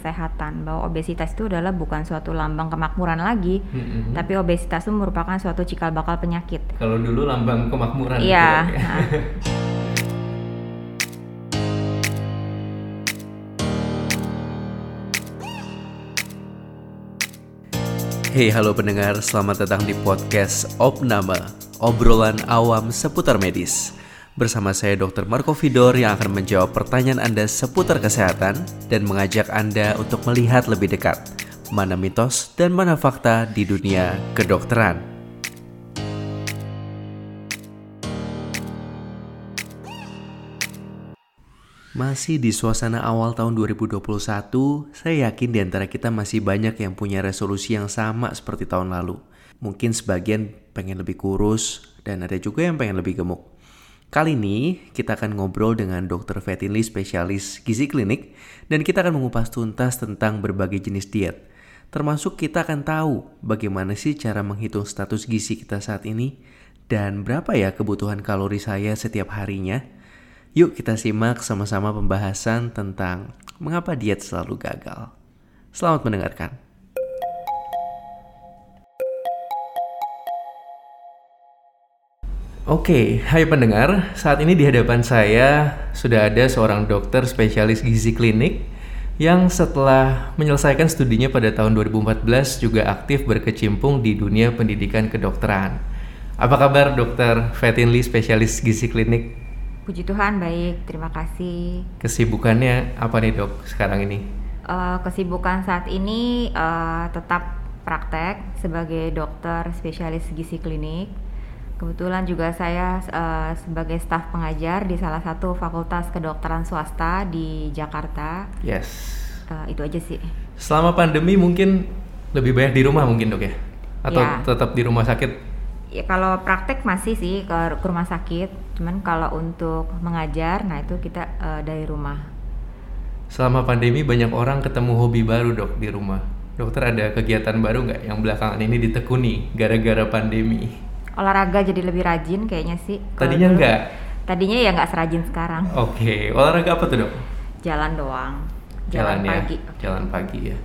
kesehatan bahwa obesitas itu adalah bukan suatu lambang kemakmuran lagi, Mm-mm. tapi obesitas itu merupakan suatu cikal bakal penyakit. Kalau dulu lambang kemakmuran. gitu Iya. ya. nah, Hey halo pendengar, selamat datang di podcast Opnama, obrolan awam seputar medis. Bersama saya Dr. Marco Vidor yang akan menjawab pertanyaan Anda seputar kesehatan dan mengajak Anda untuk melihat lebih dekat mana mitos dan mana fakta di dunia kedokteran. Masih di suasana awal tahun 2021, saya yakin di antara kita masih banyak yang punya resolusi yang sama seperti tahun lalu. Mungkin sebagian pengen lebih kurus, dan ada juga yang pengen lebih gemuk. Kali ini, kita akan ngobrol dengan Dr. Fetinli, spesialis gizi klinik, dan kita akan mengupas tuntas tentang berbagai jenis diet. Termasuk kita akan tahu bagaimana sih cara menghitung status gizi kita saat ini, dan berapa ya kebutuhan kalori saya setiap harinya. Yuk kita simak sama-sama pembahasan tentang mengapa diet selalu gagal. Selamat mendengarkan. Oke, hai pendengar. Saat ini di hadapan saya sudah ada seorang dokter spesialis gizi klinik yang setelah menyelesaikan studinya pada tahun 2014 juga aktif berkecimpung di dunia pendidikan kedokteran. Apa kabar dokter Fetinli spesialis gizi klinik? puji Tuhan baik, terima kasih. Kesibukannya apa nih dok sekarang ini? Eh, kesibukan saat ini eh, tetap praktek sebagai dokter spesialis gizi klinik. Kebetulan juga saya eh, sebagai staf pengajar di salah satu fakultas kedokteran swasta di Jakarta. Yes. Eh, itu aja sih. Selama pandemi mungkin lebih banyak di rumah mungkin dok ya? Atau Ya. tetap di rumah sakit? Ya kalau praktek masih sih ke, ke rumah sakit. Cuman kalau untuk mengajar, nah itu kita eh, dari rumah. Selama pandemi banyak orang ketemu hobi baru dok di rumah. Dokter ada kegiatan baru nggak yang belakangan ini ditekuni gara-gara pandemi? Olahraga jadi lebih rajin kayaknya sih. Tadinya dulu- nggak? Tadinya ya nggak serajin sekarang. Oke, olahraga apa tuh dok? Jalan doang. Jalan, ya, pagi. jalan pagi ya.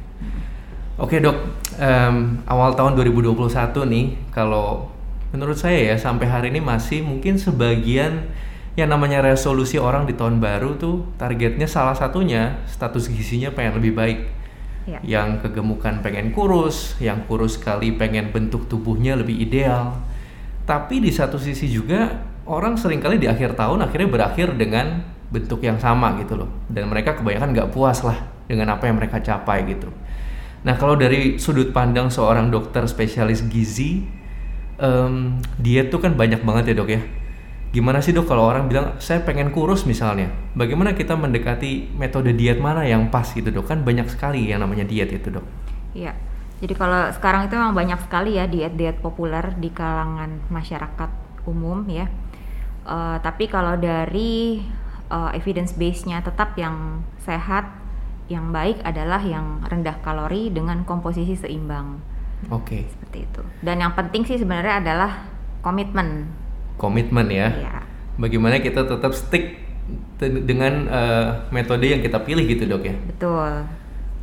Oke dok, em, awal tahun 2021 nih, kalau menurut saya ya sampai hari ini masih mungkin sebagian yang namanya resolusi orang di tahun baru tuh targetnya salah satunya status gizinya pengen lebih baik. Ya. Yang kegemukan pengen kurus, yang kurus sekali pengen bentuk tubuhnya lebih ideal. Tapi di satu sisi juga orang sering kali di akhir tahun akhirnya berakhir dengan bentuk yang sama gitu loh. Dan mereka kebanyakan nggak puas lah dengan apa yang mereka capai gitu. Nah kalau dari sudut pandang seorang dokter spesialis gizi, em, diet tuh kan banyak banget ya dok ya. Gimana sih dok kalau orang bilang saya pengen kurus misalnya, bagaimana kita mendekati metode diet mana yang pas gitu dok? Kan banyak sekali yang namanya diet itu dok. Iya. Jadi kalau sekarang itu memang banyak sekali ya diet-diet populer di kalangan masyarakat umum ya. Eh, tapi kalau dari eh, evidence base-nya tetap yang sehat, yang baik adalah yang rendah kalori dengan komposisi seimbang Oke, seperti itu. Dan yang penting sih sebenarnya adalah komitmen. komitmen ya. Ya. Bagaimana kita tetap stick dengan eh, metode yang kita pilih gitu dok ya. Betul.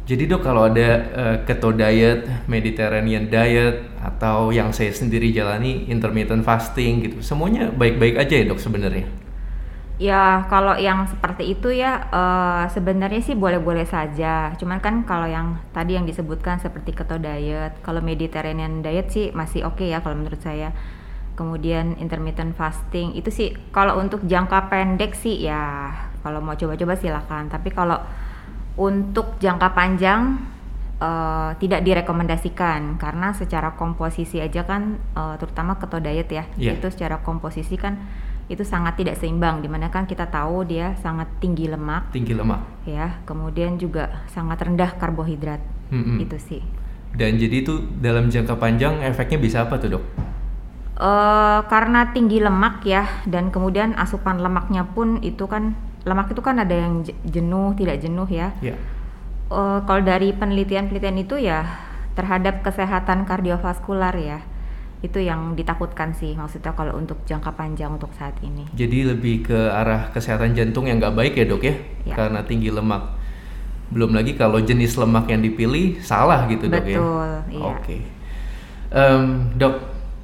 Jadi dok kalau ada eh, keto diet, Mediterranean diet, atau yang saya sendiri jalani intermittent fasting gitu, semuanya baik-baik aja ya dok sebenarnya. Ya kalau yang seperti itu ya eh, sebenarnya sih boleh-boleh saja. Cuman kan kalau yang tadi yang disebutkan seperti keto diet, kalau Mediterranean diet sih masih oke ya kalau menurut saya. Kemudian intermittent fasting itu sih kalau untuk jangka pendek sih ya kalau mau coba-coba silakan. Tapi kalau untuk jangka panjang eh, tidak direkomendasikan karena secara komposisi aja kan eh, terutama keto diet ya Iya. itu secara komposisi kan itu sangat tidak seimbang di mana kan kita tahu dia sangat tinggi lemak Tinggi lemak. ya kemudian juga sangat rendah karbohidrat Mm-mm. itu sih Dan jadi itu dalam jangka panjang efeknya bisa apa tuh dok? eh karena tinggi lemak ya dan kemudian asupan lemaknya pun itu kan lemak itu kan ada yang je- jenuh tidak jenuh ya Ya. Eh, kalau dari penelitian-penelitian itu ya terhadap kesehatan kardiovaskular ya itu yang ditakutkan sih maksudnya kalau untuk jangka panjang untuk saat ini Jadi lebih ke arah kesehatan jantung yang nggak baik ya dok ya, Ya. karena tinggi lemak. Belum lagi kalau jenis lemak yang dipilih salah gitu dok ya. Betul, iya. Oke. Em, dok,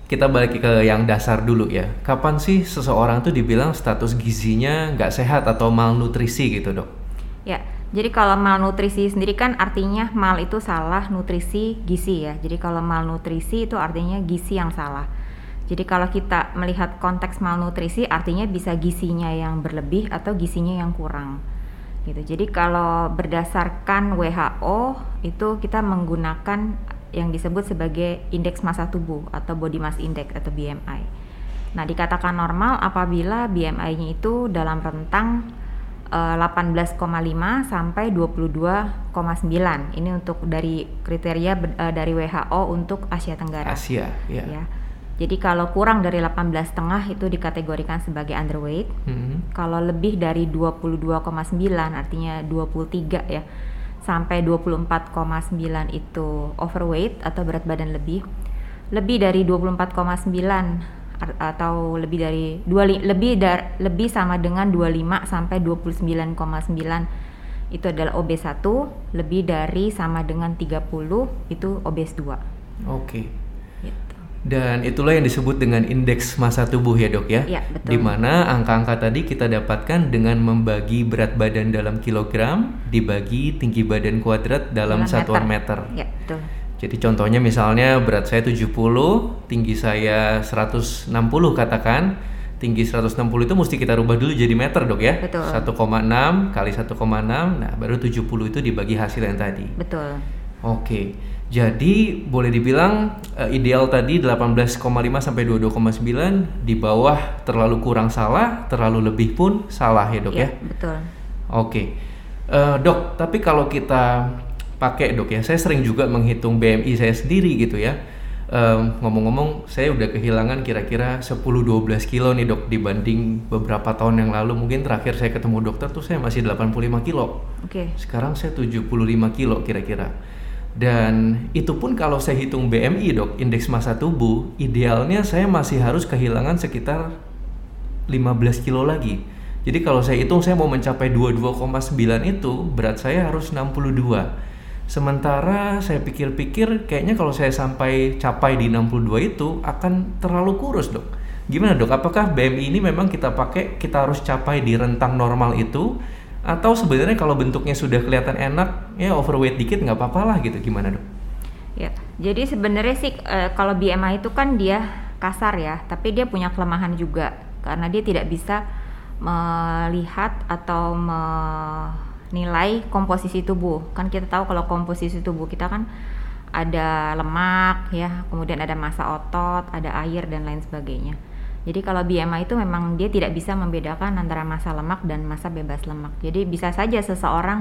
kita balik ke yang dasar dulu ya. Kapan sih seseorang tuh dibilang status gizinya nggak sehat atau malnutrisi gitu dok? Ya, jadi kalau malnutrisi sendiri kan artinya mal itu salah, nutrisi gizi ya. Jadi kalau malnutrisi itu artinya gizi yang salah. Jadi kalau kita melihat konteks malnutrisi artinya bisa gizinya yang berlebih atau gizinya yang kurang. Gitu. Jadi kalau berdasarkan WHO itu kita menggunakan yang disebut sebagai indeks massa tubuh atau body mass index atau BMI. Nah, dikatakan normal apabila BMI-nya itu dalam rentang eh, 18,5 sampai 22,9. Ini untuk dari kriteria eh, dari WHO untuk Asia Tenggara. Asia, ya. Ya. Jadi kalau kurang dari 18,5 itu dikategorikan sebagai underweight. Mhm. Kalau lebih dari 22,9 artinya 23 ya sampai 24,9 itu overweight atau berat badan lebih. Lebih dari 24,9 ar- atau lebih dari dua lebih dar, lebih sama dengan 25 sampai 29,9 itu adalah obes 1, lebih dari sama dengan 30 itu obes 2. Oke. Gitu. Dan itulah yang disebut dengan indeks massa tubuh ya dok ya. Iya, betul. Di mana angka-angka tadi kita dapatkan dengan membagi berat badan dalam kilogram dibagi tinggi badan kuadrat dalam satuan meter. Ya, betul. Jadi contohnya misalnya berat saya 70, tinggi saya 160 katakan. Tinggi 160 itu mesti kita rubah dulu jadi meter dok ya. Betul. 1,6 kali 1,6, nah baru 70 itu dibagi hasil yang tadi. Betul. Oke, jadi boleh dibilang eh, ideal tadi 18,5 sampai 22,9 di bawah terlalu kurang salah, terlalu lebih pun salah ya dok ya. Ya, betul. Oke, Eh, dok, tapi kalau kita pakai dok ya, saya sering juga menghitung BMI saya sendiri gitu ya. Ngomong-ngomong, saya udah kehilangan kira-kira 10-12 kilo nih dok dibanding beberapa tahun yang lalu. Mungkin terakhir saya ketemu dokter tuh saya masih 85 kilo. Oke. Sekarang saya 75 kilo kira-kira. Dan itu pun kalau saya hitung BMI dok, indeks massa tubuh, idealnya saya masih harus kehilangan sekitar 15 kilo lagi. Jadi kalau saya hitung saya mau mencapai 22,9 itu, berat saya harus 62. Sementara saya pikir-pikir kayaknya kalau saya sampai capai di 62 itu akan terlalu kurus dok. Gimana dok? Apakah BMI ini memang kita pakai, kita harus capai di rentang normal itu? Atau sebenarnya kalau bentuknya sudah kelihatan enak, ya overweight dikit nggak apa-apa lah gitu. Gimana dok? Ya, jadi sebenarnya sih eh, kalau BMI itu kan dia kasar ya, tapi dia punya kelemahan juga karena dia tidak bisa melihat atau menilai komposisi tubuh. Kan kita tahu kalau komposisi tubuh kita kan ada lemak ya, kemudian ada massa otot, ada air dan lain sebagainya. Jadi kalau BMI itu memang dia tidak bisa membedakan antara massa lemak dan massa bebas lemak. Jadi bisa saja seseorang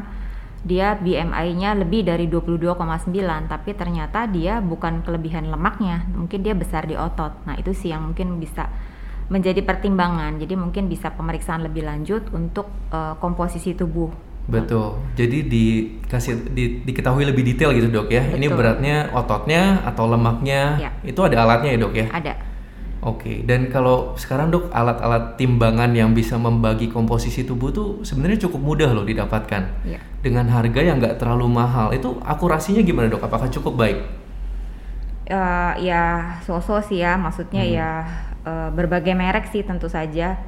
dia BMI-nya lebih dari 22,9 tapi ternyata dia bukan kelebihan lemaknya, mungkin dia besar di otot. Nah, itu sih yang mungkin bisa menjadi pertimbangan. Jadi mungkin bisa pemeriksaan lebih lanjut untuk eh, komposisi tubuh. Betul. Jadi dikasih di, diketahui lebih detail gitu dok ya. Ini Betul. beratnya ototnya atau lemaknya. Ya. Itu ada alatnya ya dok ya. Ada. Oke. Dan kalau sekarang dok alat-alat timbangan yang bisa membagi komposisi tubuh tuh sebenarnya cukup mudah loh didapatkan. Ya. Dengan harga yang nggak terlalu mahal. Itu akurasinya gimana dok? Apakah cukup baik? Eh, ya so-so sih ya, maksudnya Hmm. ya eh, berbagai merek sih tentu saja.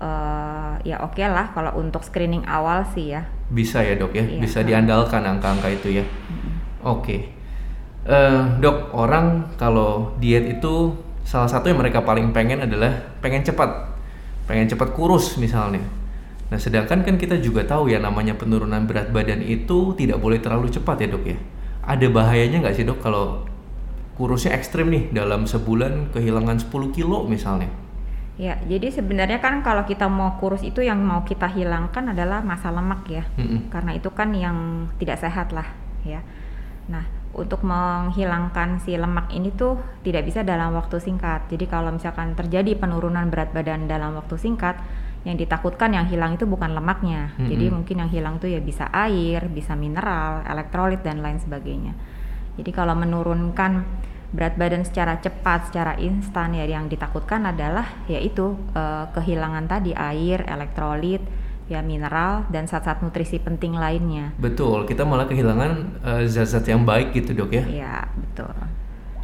Eh, ya oke lah kalau untuk screening awal sih ya. Bisa ya dok ya. Iya. Bisa diandalkan angka-angka itu ya. Oke. Eh, dok, orang kalau diet itu salah satu yang mereka paling pengen adalah pengen cepat, pengen cepat kurus misalnya. Nah, sedangkan kan kita juga tahu ya namanya penurunan berat badan itu tidak boleh terlalu cepat ya dok ya. Ada bahayanya nggak sih dok kalau kurusnya ekstrim nih dalam sebulan kehilangan 10 kilo misalnya? Ya, jadi sebenarnya kan kalau kita mau kurus itu yang mau kita hilangkan adalah massa lemak ya. Mm-mm. Karena itu kan yang tidak sehat lah ya. Nah, untuk menghilangkan si lemak ini tuh tidak bisa dalam waktu singkat. Jadi kalau misalkan terjadi penurunan berat badan dalam waktu singkat, yang ditakutkan yang hilang itu bukan lemaknya. Jadi Mm-mm. mungkin yang hilang tuh ya bisa air, bisa mineral, elektrolit dan lain sebagainya. Jadi kalau menurunkan berat badan secara cepat, secara instan ya yang ditakutkan adalah yaitu eh, kehilangan tadi air, elektrolit, ya mineral dan zat-zat nutrisi penting lainnya. Betul, kita malah kehilangan uh, zat-zat yang baik gitu dok ya. Iya betul.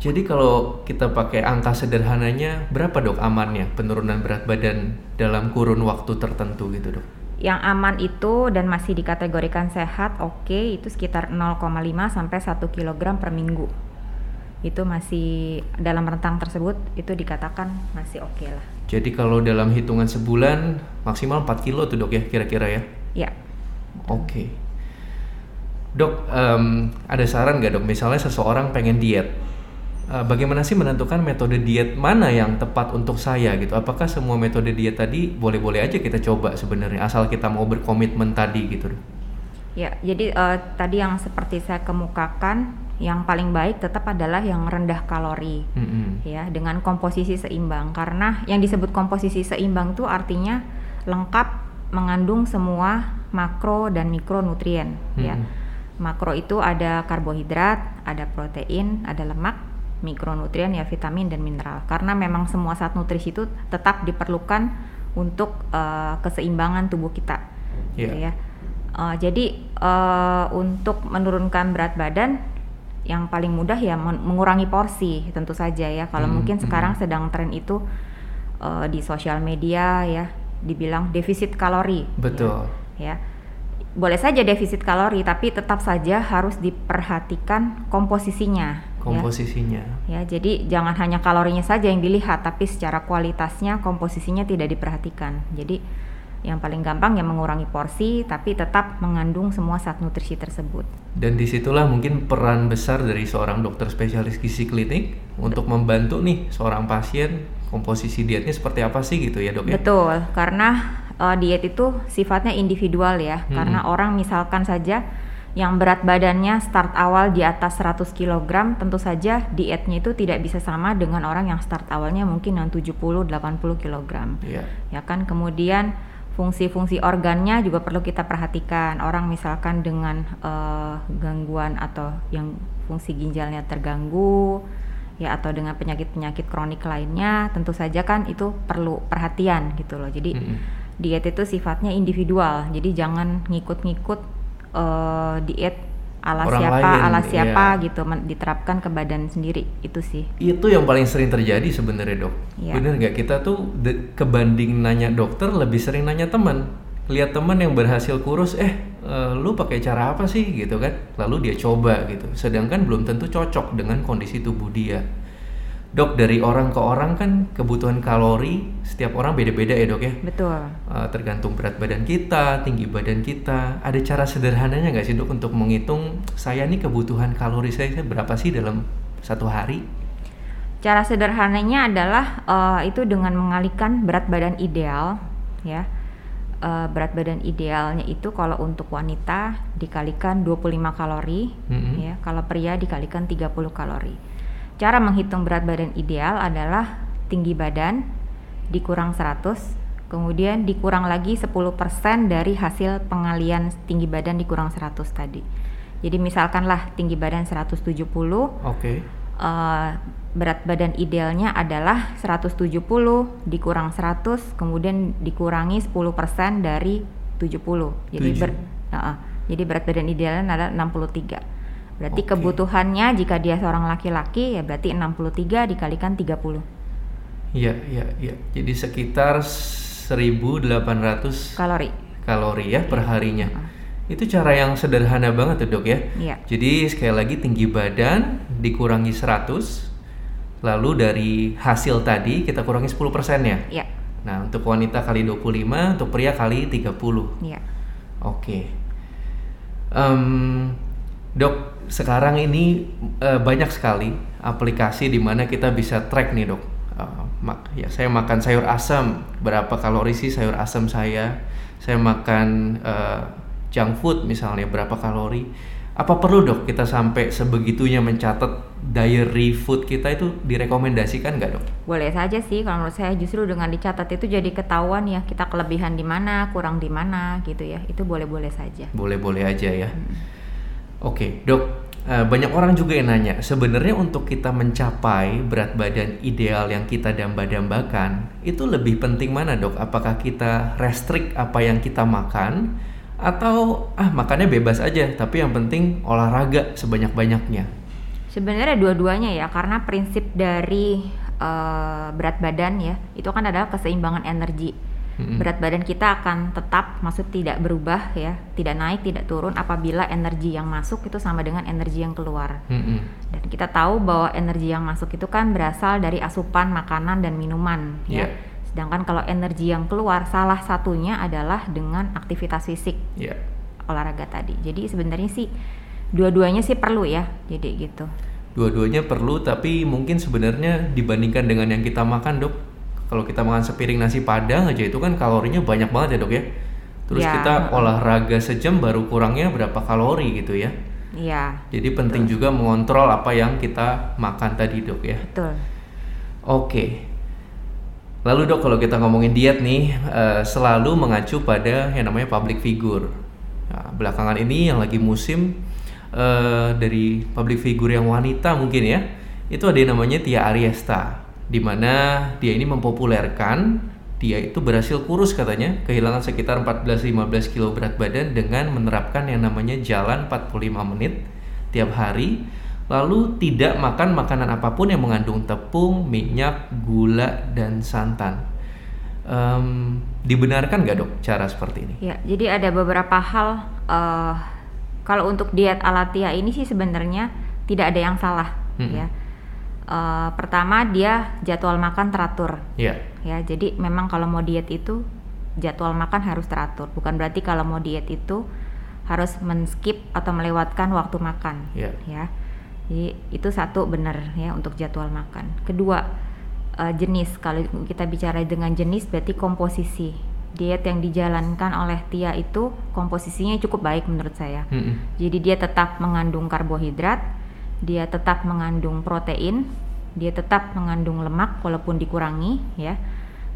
Jadi kalau kita pakai angka sederhananya berapa dok amannya penurunan berat badan dalam kurun waktu tertentu gitu dok? Yang aman itu dan masih dikategorikan sehat, oke okay, itu sekitar 0,5 sampai 1 kg per minggu. Itu masih dalam rentang tersebut itu dikatakan masih oke okay lah. Jadi kalau dalam hitungan sebulan maksimal 4 kilo tuh dok ya kira-kira ya? Iya. Oke. Okay. Dok, um, ada saran nggak dok? Misalnya seseorang pengen diet, Eh, bagaimana sih menentukan metode diet mana yang tepat untuk saya gitu? Apakah semua metode diet tadi boleh-boleh aja kita coba sebenarnya asal kita mau berkomitmen tadi gitu? Ya, jadi uh, tadi yang seperti saya kemukakan, yang paling baik tetap adalah yang rendah kalori, mm-hmm. ya, dengan komposisi seimbang. Karena yang disebut komposisi seimbang itu artinya lengkap mengandung semua makro dan mikronutrien, mm-hmm. ya. Makro itu ada karbohidrat, ada protein, ada lemak, mikronutrien ya vitamin dan mineral karena memang semua zat nutrisi itu tetap diperlukan untuk uh, keseimbangan tubuh kita yeah. gitu ya uh, jadi uh, untuk menurunkan berat badan yang paling mudah ya mengurangi porsi tentu saja ya. Kalau hmm, mungkin hmm. sekarang sedang tren itu uh, di sosial media ya dibilang defisit kalori. Betul. Ya, ya. Boleh saja defisit kalori tapi tetap saja harus diperhatikan komposisinya ya. komposisinya. Ya, ya jadi jangan hanya kalorinya saja yang dilihat tapi secara kualitasnya komposisinya tidak diperhatikan. Jadi yang paling gampang ya mengurangi porsi tapi tetap mengandung semua zat nutrisi tersebut dan di situlah mungkin peran besar dari seorang dokter spesialis gizi klinik untuk membantu nih seorang pasien komposisi dietnya seperti apa sih gitu ya dok ya betul karena uh, diet itu sifatnya individual ya hmm. karena orang misalkan saja yang berat badannya start awal di atas 100 kg tentu saja dietnya itu tidak bisa sama dengan orang yang start awalnya mungkin yang 70 80 kg. Yeah. Ya kan kemudian fungsi-fungsi organnya juga perlu kita perhatikan. Orang misalkan dengan uh, gangguan atau yang fungsi ginjalnya terganggu ya atau dengan penyakit-penyakit kronik lainnya tentu saja kan itu perlu perhatian gitu loh. Jadi mm -hmm diet itu sifatnya individual jadi jangan ngikut-ngikut uh, diet ala Orang siapa lain, ala siapa iya. gitu diterapkan ke badan sendiri itu sih. Itu yang paling sering terjadi sebenarnya dok. Iya. bener nggak? Kita tuh kebanding nanya dokter lebih sering nanya teman. Lihat teman yang berhasil kurus eh uh, lu pakai cara apa sih? Gitu kan. Lalu dia coba gitu. Sedangkan belum tentu cocok dengan kondisi tubuh dia Dok, dari orang ke orang kan kebutuhan kalori setiap orang beda-beda ya dok ya? Betul. Uh, tergantung berat badan kita, tinggi badan kita. Ada cara sederhananya nggak sih dok untuk menghitung saya nih kebutuhan kalori saya, saya berapa sih dalam satu hari? Cara sederhananya adalah uh, itu dengan mengalihkan berat badan ideal ya. Uh, berat badan idealnya itu kalau untuk wanita dikalikan 25 kalori mm -hmm. ya, kalau pria dikalikan 30 kalori Cara menghitung berat badan ideal adalah tinggi badan dikurang 100, kemudian dikurang lagi 10% dari hasil pengalian tinggi badan dikurang 100 tadi. Jadi misalkanlah tinggi badan 170. Oke. Okay. Uh, eh, berat badan idealnya adalah 170 dikurang 100 kemudian dikurangi 10% dari 70. Jadi ber, uh, jadi berat badan idealnya adalah 63. Berarti okay. kebutuhannya jika dia seorang laki-laki ya berarti 63 dikalikan 30. Iya, iya, iya. Jadi sekitar 1800 kalori. Kalori ya per harinya. Uh. Itu cara yang sederhana banget tuh, Dok ya. Iya. Jadi sekali lagi tinggi badan dikurangi 100 lalu dari hasil tadi kita kurangi 10% ya. Iya. Nah, untuk wanita kali 25, untuk pria kali 30. Iya. Oke. Okay. Um, Dok, sekarang ini uh, banyak sekali aplikasi di mana kita bisa track nih dok. Uh, mak ya saya makan sayur asam, berapa kalori sih sayur asam saya? Saya makan uh, junk food misalnya berapa kalori? Apa perlu dok kita sampai sebegitunya mencatat diary food kita itu direkomendasikan nggak dok? Boleh saja sih kalau menurut saya justru dengan dicatat itu jadi ketahuan ya kita kelebihan di mana, kurang di mana gitu ya. Itu boleh-boleh saja. Boleh-boleh aja ya. Hmm. Oke, dok. eh, banyak orang juga yang nanya, sebenarnya untuk kita mencapai berat badan ideal yang kita damba-dambakan, itu lebih penting mana dok? Apakah kita restrict apa yang kita makan, atau ah makannya bebas aja, tapi yang penting olahraga sebanyak-banyaknya? Sebenarnya dua-duanya ya, karena prinsip dari uh, berat badan ya, itu kan adalah keseimbangan energi hmm. berat badan kita akan tetap maksud tidak berubah ya tidak naik tidak turun apabila energi yang masuk itu sama dengan energi yang keluar hmm. dan kita tahu bahwa energi yang masuk itu kan berasal dari asupan makanan dan minuman yeah. ya iya. sedangkan kalau energi yang keluar salah satunya adalah dengan aktivitas fisik yeah. olahraga tadi jadi sebenarnya sih dua-duanya sih perlu ya jadi gitu dua-duanya perlu tapi mungkin sebenarnya dibandingkan dengan yang kita makan dok kalau kita makan sepiring nasi padang aja itu kan kalorinya banyak banget ya dok ya terus ya. kita olahraga sejam baru kurangnya berapa kalori gitu ya Iya. Jadi penting betul. juga mengontrol apa yang kita makan tadi dok ya. Betul. Oke. Lalu dok kalau kita ngomongin diet nih uh, selalu mengacu pada yang namanya public figure. Nah, belakangan ini yang lagi musim uh, dari public figure yang wanita mungkin ya itu ada yang namanya Tia Ariesta di mana dia ini mempopulerkan dia itu berhasil kurus katanya, kehilangan sekitar 14-15 kilo berat badan dengan menerapkan yang namanya jalan 45 menit tiap hari, lalu tidak makan makanan apa pun yang mengandung tepung, minyak, gula, dan santan. Um, dibenarkan nggak dok cara seperti ini? Ya, jadi ada beberapa hal. Uh, kalau untuk diet alatia ini sih sebenarnya tidak ada yang salah, hmm. ya uh, pertama dia jadwal makan teratur. Iya. Yeah. Ya, jadi memang kalau mau diet itu jadwal makan harus teratur. Bukan berarti kalau mau diet itu harus men-skip atau melewatkan waktu makan. Yeah. Ya. Jadi itu satu benar ya untuk jadwal makan. Kedua uh, jenis. Kalau kita bicara dengan jenis berarti komposisi. Diet yang dijalankan oleh Tia itu komposisinya cukup baik menurut saya. Mm -hmm. Jadi dia tetap mengandung karbohidrat, dia tetap mengandung protein, dia tetap mengandung lemak walaupun dikurangi ya.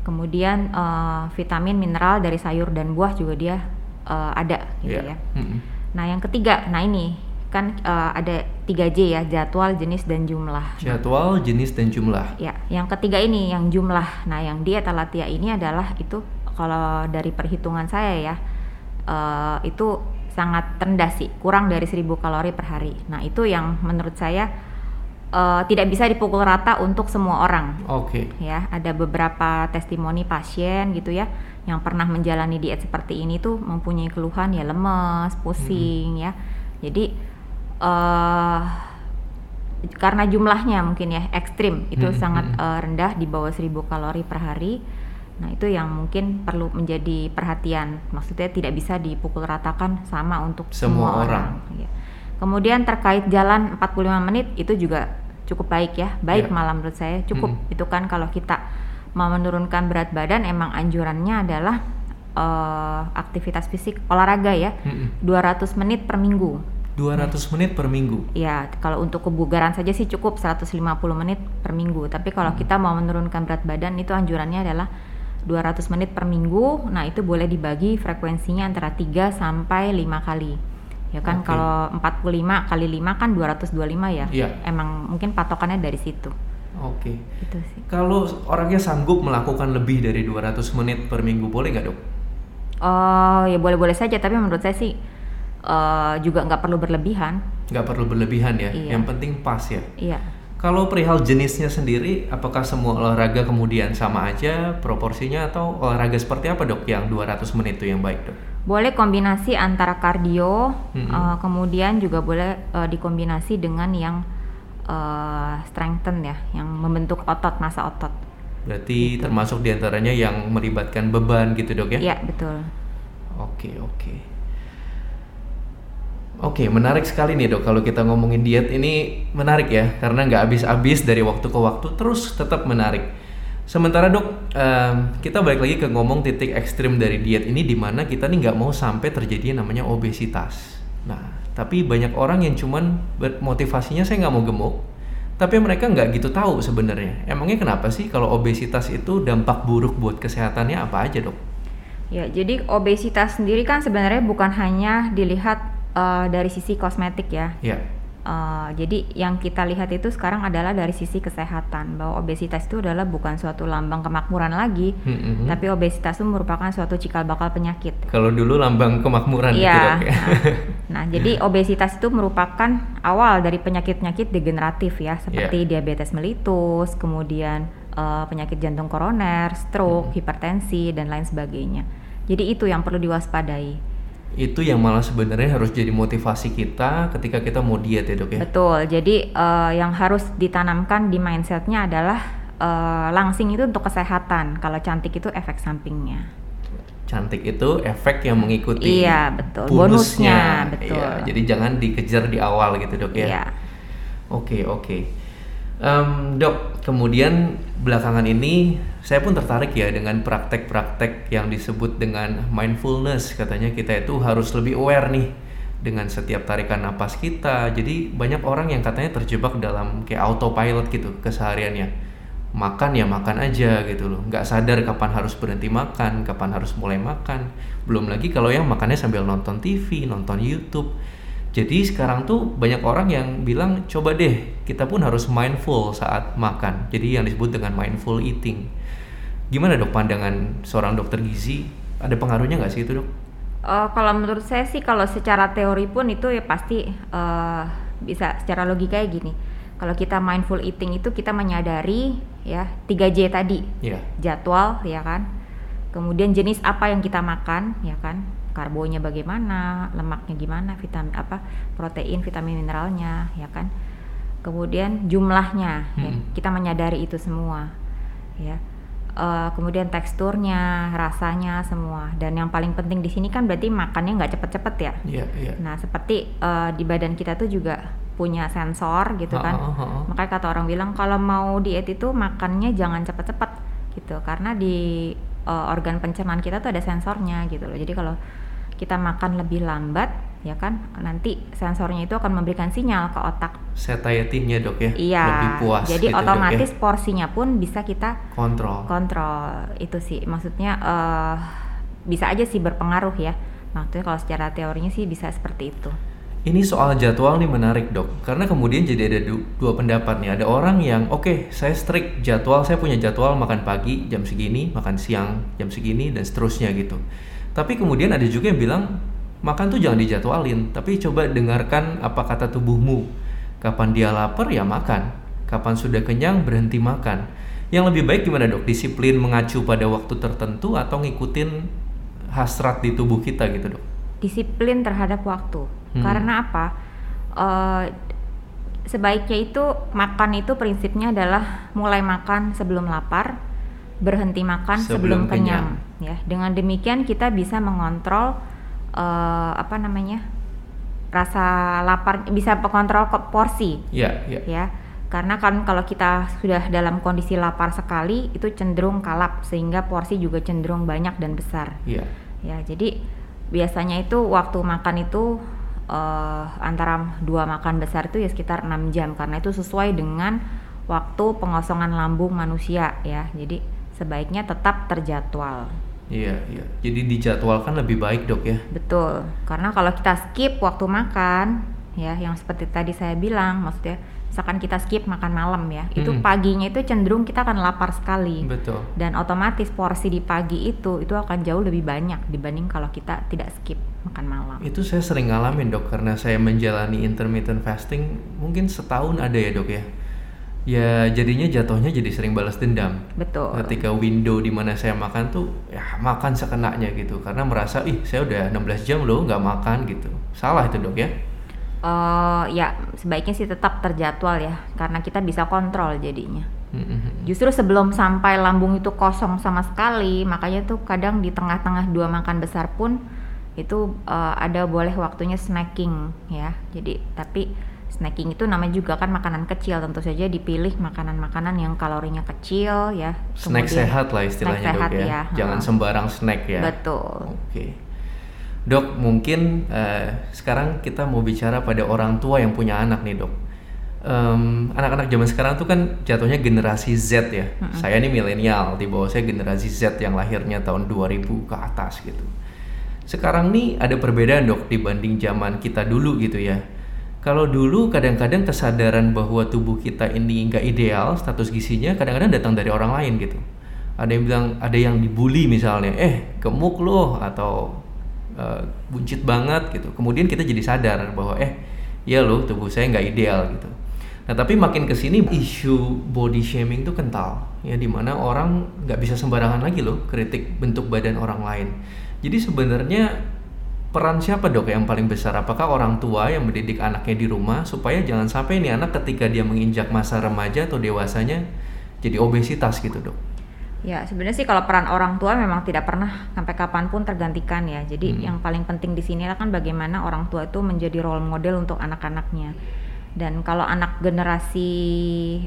Kemudian uh, vitamin, mineral dari sayur dan buah juga dia uh, ada gitu yeah. ya. Mm-hmm. Nah, yang ketiga, nah ini kan uh, ada 3J ya, jadwal, jenis dan jumlah. Jadwal, jenis dan jumlah. Ya, yang ketiga ini yang jumlah. Nah, yang diet alatia ini adalah itu kalau dari perhitungan saya ya, uh, itu sangat rendah sih, kurang dari 1000 kalori per hari. Nah, itu yang menurut saya uh, tidak bisa dipukul rata untuk semua orang. Oke. Okay. Ya, ada beberapa testimoni pasien gitu ya yang pernah menjalani diet seperti ini tuh mempunyai keluhan ya lemes, pusing hmm. ya. Jadi uh, karena jumlahnya mungkin ya ekstrim itu hmm. sangat uh, rendah di bawah 1000 kalori per hari Nah, itu yang mungkin perlu menjadi perhatian. Maksudnya tidak bisa dipukul ratakan sama untuk semua, semua orang. orang. Ya. Kemudian terkait jalan 45 menit itu juga cukup baik ya. Baik yeah. malam menurut saya cukup. Hmm. Itu kan kalau kita mau menurunkan berat badan emang anjurannya adalah uh, aktivitas fisik olahraga ya. Hmm. 200 menit per minggu. 200 menit per minggu. Ya, kalau untuk kebugaran saja sih cukup 150 menit per minggu. Tapi kalau hmm. kita mau menurunkan berat badan itu anjurannya adalah 200 menit per minggu. Nah, itu boleh dibagi frekuensinya antara 3 sampai 5 kali. Ya kan okay. kalau 45 kali 5 kan 225 ya. Yeah. Emang mungkin patokannya dari situ. Oke. Okay. Itu sih. Kalau orangnya sanggup melakukan lebih dari 200 menit per minggu boleh nggak dok? Oh ya boleh-boleh saja tapi menurut saya sih uh, juga nggak perlu berlebihan. Nggak perlu berlebihan ya. Iya. Yang penting pas ya. Iya. Kalau perihal jenisnya sendiri, apakah semua olahraga kemudian sama aja proporsinya atau olahraga seperti apa dok yang 200 menit itu yang baik dok? Boleh kombinasi antara kardio, mm -hmm. uh, kemudian juga boleh uh, dikombinasi dengan yang uh, strengthen ya, yang membentuk otot, masa otot. Berarti gitu. termasuk di antaranya yang melibatkan beban gitu dok ya? Iya betul. Oke oke. Oke, menarik sekali nih dok. Kalau kita ngomongin diet ini menarik ya, karena nggak habis-habis dari waktu ke waktu, terus tetap menarik. Sementara dok, um, kita balik lagi ke ngomong titik ekstrim dari diet ini, di mana kita nih nggak mau sampai terjadi namanya obesitas. Nah, tapi banyak orang yang cuman motivasinya saya nggak mau gemuk, tapi mereka nggak gitu tahu sebenarnya. Emangnya kenapa sih kalau obesitas itu dampak buruk buat kesehatannya apa aja dok? Ya, jadi obesitas sendiri kan sebenarnya bukan hanya dilihat uh, dari sisi kosmetik ya. Yeah. Uh, jadi yang kita lihat itu sekarang adalah dari sisi kesehatan bahwa obesitas itu adalah bukan suatu lambang kemakmuran lagi, mm-hmm. tapi obesitas itu merupakan suatu cikal bakal penyakit. Kalau dulu lambang kemakmuran gitu, iya. Gitu, ya. Nah, nah, jadi obesitas itu merupakan awal dari penyakit-penyakit degeneratif ya, seperti yeah. diabetes mellitus, kemudian uh, penyakit jantung koroner, stroke, mm-hmm. hipertensi dan lain sebagainya. Jadi itu yang perlu diwaspadai itu yang malah sebenarnya harus jadi motivasi kita ketika kita mau diet ya dok ya? Betul. Jadi uh, yang harus ditanamkan di mindsetnya adalah uh, langsing itu untuk kesehatan. Kalau cantik itu efek sampingnya. Cantik itu efek yang mengikuti iya betul. bonusnya, bonusnya betul. iya, jadi jangan dikejar di awal gitu dok ya? Iya. oke oke um, dok kemudian belakangan ini saya pun tertarik ya dengan praktek-praktek yang disebut dengan mindfulness. Katanya kita itu harus lebih aware nih dengan setiap tarikan napas kita. Jadi banyak orang yang katanya terjebak dalam kayak autopilot gitu kesehariannya. Makan ya makan aja gitu loh. Nggak sadar kapan harus berhenti makan, kapan harus mulai makan. Belum lagi kalau yang makannya sambil nonton TV, nonton YouTube. Jadi sekarang tuh banyak orang yang bilang coba deh kita pun harus mindful saat makan. Jadi yang disebut dengan mindful eating Gimana dok pandangan seorang dokter gizi? Ada pengaruhnya nggak sih itu dok? Uh, kalau menurut saya sih kalau secara teori pun itu ya pasti uh, bisa secara logika ya gini. Kalau kita mindful eating itu kita menyadari ya 3J tadi. Yeah. Jadwal ya kan. Kemudian jenis apa yang kita makan ya kan. Karbonya bagaimana, lemaknya gimana, vitamin apa, protein, vitamin mineralnya ya kan. Kemudian jumlahnya ya, hmm. ya, kita menyadari itu semua ya uh, kemudian teksturnya, rasanya semua. Dan yang paling penting di sini kan berarti makannya nggak cepet-cepet ya. Yeah, yeah. Nah seperti uh, di badan kita tuh juga punya sensor gitu kan. Uh, uh, uh. Makanya kata orang bilang kalau mau diet itu makannya jangan cepet-cepet gitu karena di uh, organ pencernaan kita tuh ada sensornya gitu loh. Jadi kalau kita makan lebih lambat ya kan? Nanti sensornya itu akan memberikan sinyal ke otak. Satiety-nya dok ya? Iya. Lebih puas jadi gitu, otomatis dok, ya? porsinya pun bisa kita kontrol. kontrol. Itu sih. Maksudnya uh, bisa aja sih berpengaruh ya. Maksudnya kalau secara teorinya sih bisa seperti itu. Ini soal jadwal nih menarik dok, karena kemudian jadi ada dua pendapat nih. Ada orang yang oke, okay, saya strict jadwal, saya punya jadwal makan pagi jam segini, makan siang jam segini dan seterusnya gitu. Tapi kemudian ada juga yang bilang makan tuh jangan dijadwalin, tapi coba dengarkan apa kata tubuhmu. Kapan dia lapar ya makan, kapan sudah kenyang berhenti makan. Yang lebih baik gimana dok? Disiplin mengacu pada waktu tertentu atau ngikutin hasrat di tubuh kita gitu dok? Disiplin terhadap waktu. Hmm. Karena apa? Uh, sebaiknya itu makan itu prinsipnya adalah mulai makan sebelum lapar, berhenti makan sebelum, sebelum kenyang. kenyang. Ya, dengan demikian kita bisa mengontrol uh, apa namanya rasa lapar bisa pengontrol porsi. Yeah, yeah. ya karena kan kalau kita sudah dalam kondisi lapar sekali itu cenderung kalap sehingga porsi juga cenderung banyak dan besar. Yeah. ya jadi biasanya itu waktu makan itu uh, antara dua makan besar itu ya sekitar 6 jam karena itu sesuai dengan waktu pengosongan lambung manusia ya. Jadi sebaiknya tetap terjadwal Iya, iya. Jadi dijadwalkan lebih baik, Dok ya. Betul. Karena kalau kita skip waktu makan, ya yang seperti tadi saya bilang, maksudnya misalkan kita skip makan malam ya, hmm. itu paginya itu cenderung kita akan lapar sekali. Betul. Dan otomatis porsi di pagi itu itu akan jauh lebih banyak dibanding kalau kita tidak skip makan malam. Itu saya sering ngalamin, Dok, karena saya menjalani intermittent fasting mungkin setahun ada ya, Dok ya ya jadinya jatuhnya jadi sering balas dendam. Betul. Ketika window di mana saya makan tuh ya makan sekenanya gitu karena merasa ih saya udah 16 jam loh nggak makan gitu. Salah itu dok ya? Uh, ya sebaiknya sih tetap terjadwal ya karena kita bisa kontrol jadinya. Mm-hmm. Justru sebelum sampai lambung itu kosong sama sekali, makanya tuh kadang di tengah-tengah dua makan besar pun itu uh, ada boleh waktunya snacking ya. Jadi tapi snacking itu namanya juga kan makanan kecil tentu saja dipilih makanan-makanan yang kalorinya kecil ya snack sehat lah istilahnya snack sehat, dok ya, ya. jangan hmm. sembarang snack ya betul oke okay. dok mungkin uh, sekarang kita mau bicara pada orang tua yang punya anak nih dok um, anak-anak zaman sekarang tuh kan jatuhnya generasi Z ya hmm. saya nih milenial di bawah saya generasi Z yang lahirnya tahun 2000 ke atas gitu sekarang nih ada perbedaan dok dibanding zaman kita dulu gitu ya Kalau dulu kadang-kadang kesadaran bahwa tubuh kita ini nggak ideal status gizinya kadang-kadang datang dari orang lain gitu. Ada yang bilang ada yang dibully misalnya, eh gemuk loh atau uh, buncit banget gitu. Kemudian kita jadi sadar bahwa eh ya loh tubuh saya nggak ideal gitu. Nah tapi makin ke sini isu body shaming itu kental ya di mana orang nggak bisa sembarangan lagi loh kritik bentuk badan orang lain. Jadi sebenarnya peran siapa dok yang paling besar? Apakah orang tua yang mendidik anaknya di rumah supaya jangan sampai nih anak ketika dia menginjak masa remaja atau dewasanya jadi obesitas gitu dok? Ya sebenarnya sih kalau peran orang tua memang tidak pernah sampai kapan pun tergantikan ya. Jadi hmm. yang paling penting di sini kan bagaimana orang tua itu menjadi role model untuk anak-anaknya. Dan kalau anak generasi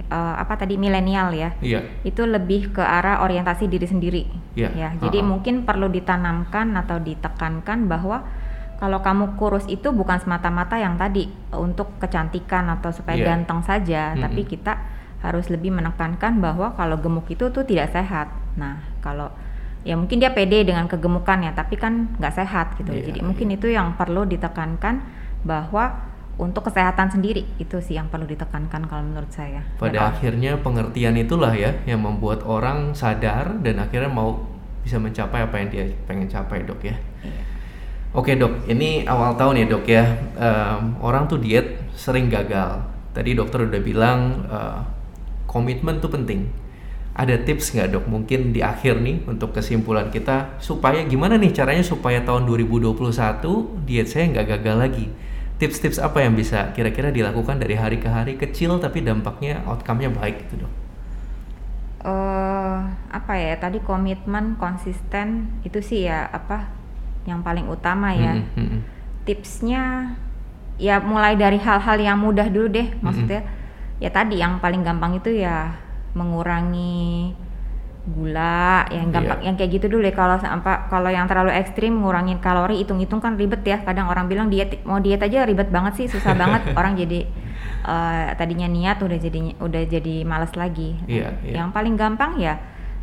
uh, apa tadi milenial ya, iya. itu lebih ke arah orientasi diri sendiri. Iya. Ya, jadi uh -huh. mungkin perlu ditanamkan atau ditekankan bahwa kalau kamu kurus itu bukan semata-mata yang tadi untuk kecantikan atau supaya yeah. ganteng saja, -hmm. tapi kita harus lebih menekankan bahwa kalau gemuk itu tuh tidak sehat. Nah, kalau ya mungkin dia pede dengan kegemukannya, tapi kan nggak sehat gitu. Yeah, Jadi yeah. mungkin itu yang perlu ditekankan bahwa untuk kesehatan sendiri itu sih yang perlu ditekankan kalau menurut saya. Pada ya, akhirnya pengertian itulah ya yang membuat orang sadar dan akhirnya mau bisa mencapai apa yang dia pengen capai dok ya. Iya. Oke dok, ini awal tahun ya dok ya. Um, orang tuh diet sering gagal. Tadi dokter udah bilang uh, komitmen tuh penting. Ada tips nggak dok mungkin di akhir nih untuk kesimpulan kita supaya gimana nih caranya supaya tahun 2021 diet saya nggak gagal lagi tips-tips apa yang bisa kira-kira dilakukan dari hari ke hari kecil tapi dampaknya outcome-nya baik gitu dok? Uh, apa ya tadi komitmen konsisten itu sih ya apa yang paling utama ya. Mm -hmm. Tipsnya ya mulai dari hal-hal yang mudah dulu deh maksudnya. Mm -hmm. Ya tadi yang paling gampang itu ya mengurangi gula yang gampang yeah. yang kayak gitu dulu deh kalau sampai kalau yang terlalu ekstrim ngurangin kalori hitung-hitung kan ribet ya kadang orang bilang diet mau diet aja ribet banget sih susah banget orang jadi uh, tadinya niat udah jadi udah jadi malas lagi yeah, yeah. yang paling gampang ya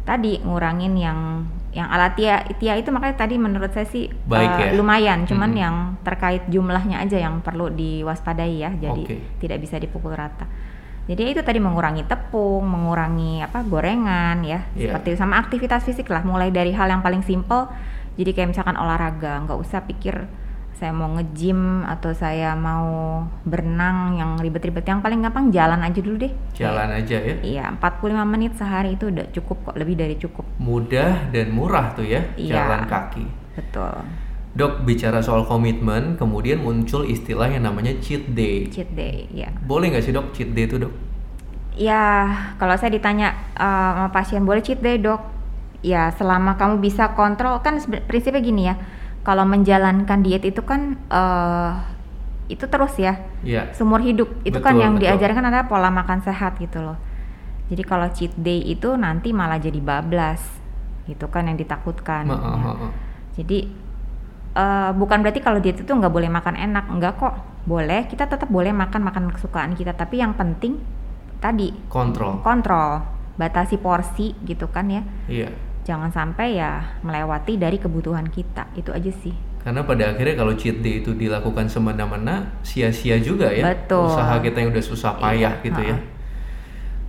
tadi ngurangin yang yang alat tia tia itu makanya tadi menurut saya sih Baik, uh, ya? lumayan cuman hmm. yang terkait jumlahnya aja yang perlu diwaspadai ya jadi okay. tidak bisa dipukul rata jadi itu tadi mengurangi tepung, mengurangi apa gorengan ya, yeah. seperti sama aktivitas fisik lah. Mulai dari hal yang paling simple, jadi kayak misalkan olahraga, nggak usah pikir saya mau nge-gym atau saya mau berenang yang ribet-ribet. Yang paling gampang jalan aja dulu deh. Jalan kayak, aja ya? Iya, 45 menit sehari itu udah cukup kok, lebih dari cukup. Mudah dan murah tuh ya, iya, jalan kaki. Betul. Dok bicara soal komitmen, kemudian muncul istilah yang namanya cheat day. Cheat day, ya. Boleh nggak sih dok cheat day itu dok? Ya, kalau saya ditanya uh, sama pasien boleh cheat day dok? Ya, selama kamu bisa kontrol kan prinsipnya gini ya. Kalau menjalankan diet itu kan uh, itu terus ya, ya. seumur hidup. Itu kan betul, kan yang betul. diajarkan adalah pola makan sehat gitu loh. Jadi kalau cheat day itu nanti malah jadi bablas, gitu kan yang ditakutkan. Ma ya. Jadi uh, bukan berarti kalau diet itu nggak boleh makan enak enggak kok boleh kita tetap boleh makan makan kesukaan kita tapi yang penting tadi kontrol kontrol batasi porsi gitu kan ya iya jangan sampai ya melewati dari kebutuhan kita itu aja sih karena pada akhirnya kalau cheat day itu dilakukan semena-mena sia-sia juga ya Betul. usaha kita yang udah susah payah iya. gitu ha. ya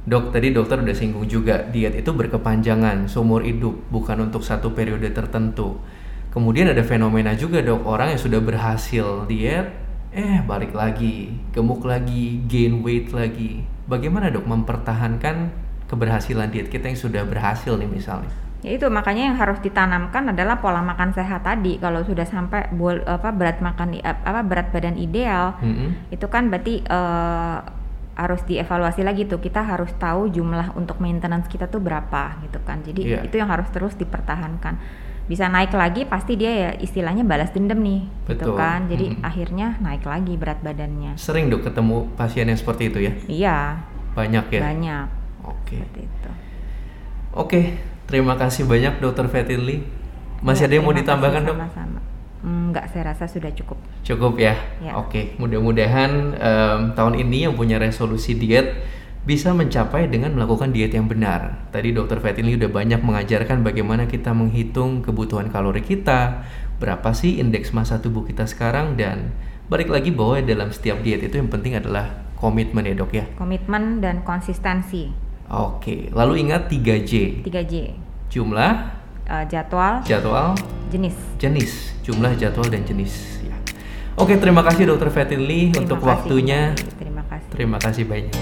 Dok, tadi dokter udah singgung juga, diet itu berkepanjangan, seumur hidup, bukan untuk satu periode tertentu. Kemudian ada fenomena juga dok orang yang sudah berhasil diet, eh balik lagi, gemuk lagi, gain weight lagi. Bagaimana dok mempertahankan keberhasilan diet kita yang sudah berhasil nih misalnya? Ya itu makanya yang harus ditanamkan adalah pola makan sehat tadi. Kalau sudah sampai bol, apa berat makan apa berat badan ideal, mm -hmm. itu kan berarti uh, harus dievaluasi lagi tuh. Kita harus tahu jumlah untuk maintenance kita tuh berapa gitu kan. Jadi yeah. itu yang harus terus dipertahankan bisa naik lagi pasti dia ya istilahnya balas dendam nih gitu Betul. gitu kan jadi hmm. akhirnya naik lagi berat badannya sering dok ketemu pasien yang seperti itu ya iya banyak ya banyak oke okay. oke terima kasih banyak dokter Fetinli masih ya, ada yang mau ditambahkan dok sama-sama Enggak, saya rasa sudah cukup. Cukup ya. ya. Oke, mudah-mudahan um, tahun ini yang punya resolusi diet bisa mencapai dengan melakukan diet yang benar. Tadi Dr. Fatin udah banyak mengajarkan bagaimana kita menghitung kebutuhan kalori kita, berapa sih indeks massa tubuh kita sekarang dan balik lagi bahwa dalam setiap diet itu yang penting adalah komitmen ya dok ya. Komitmen dan konsistensi. Oke, lalu ingat 3J. 3J. Jumlah, Uh, jadwal, jadwal, jenis. jenis. Jumlah, jadwal, dan jenis. Ya. Oke, terima kasih dokter Fatin Lee Terima untuk kasih. waktunya. Terima kasih. Terima kasih banyak.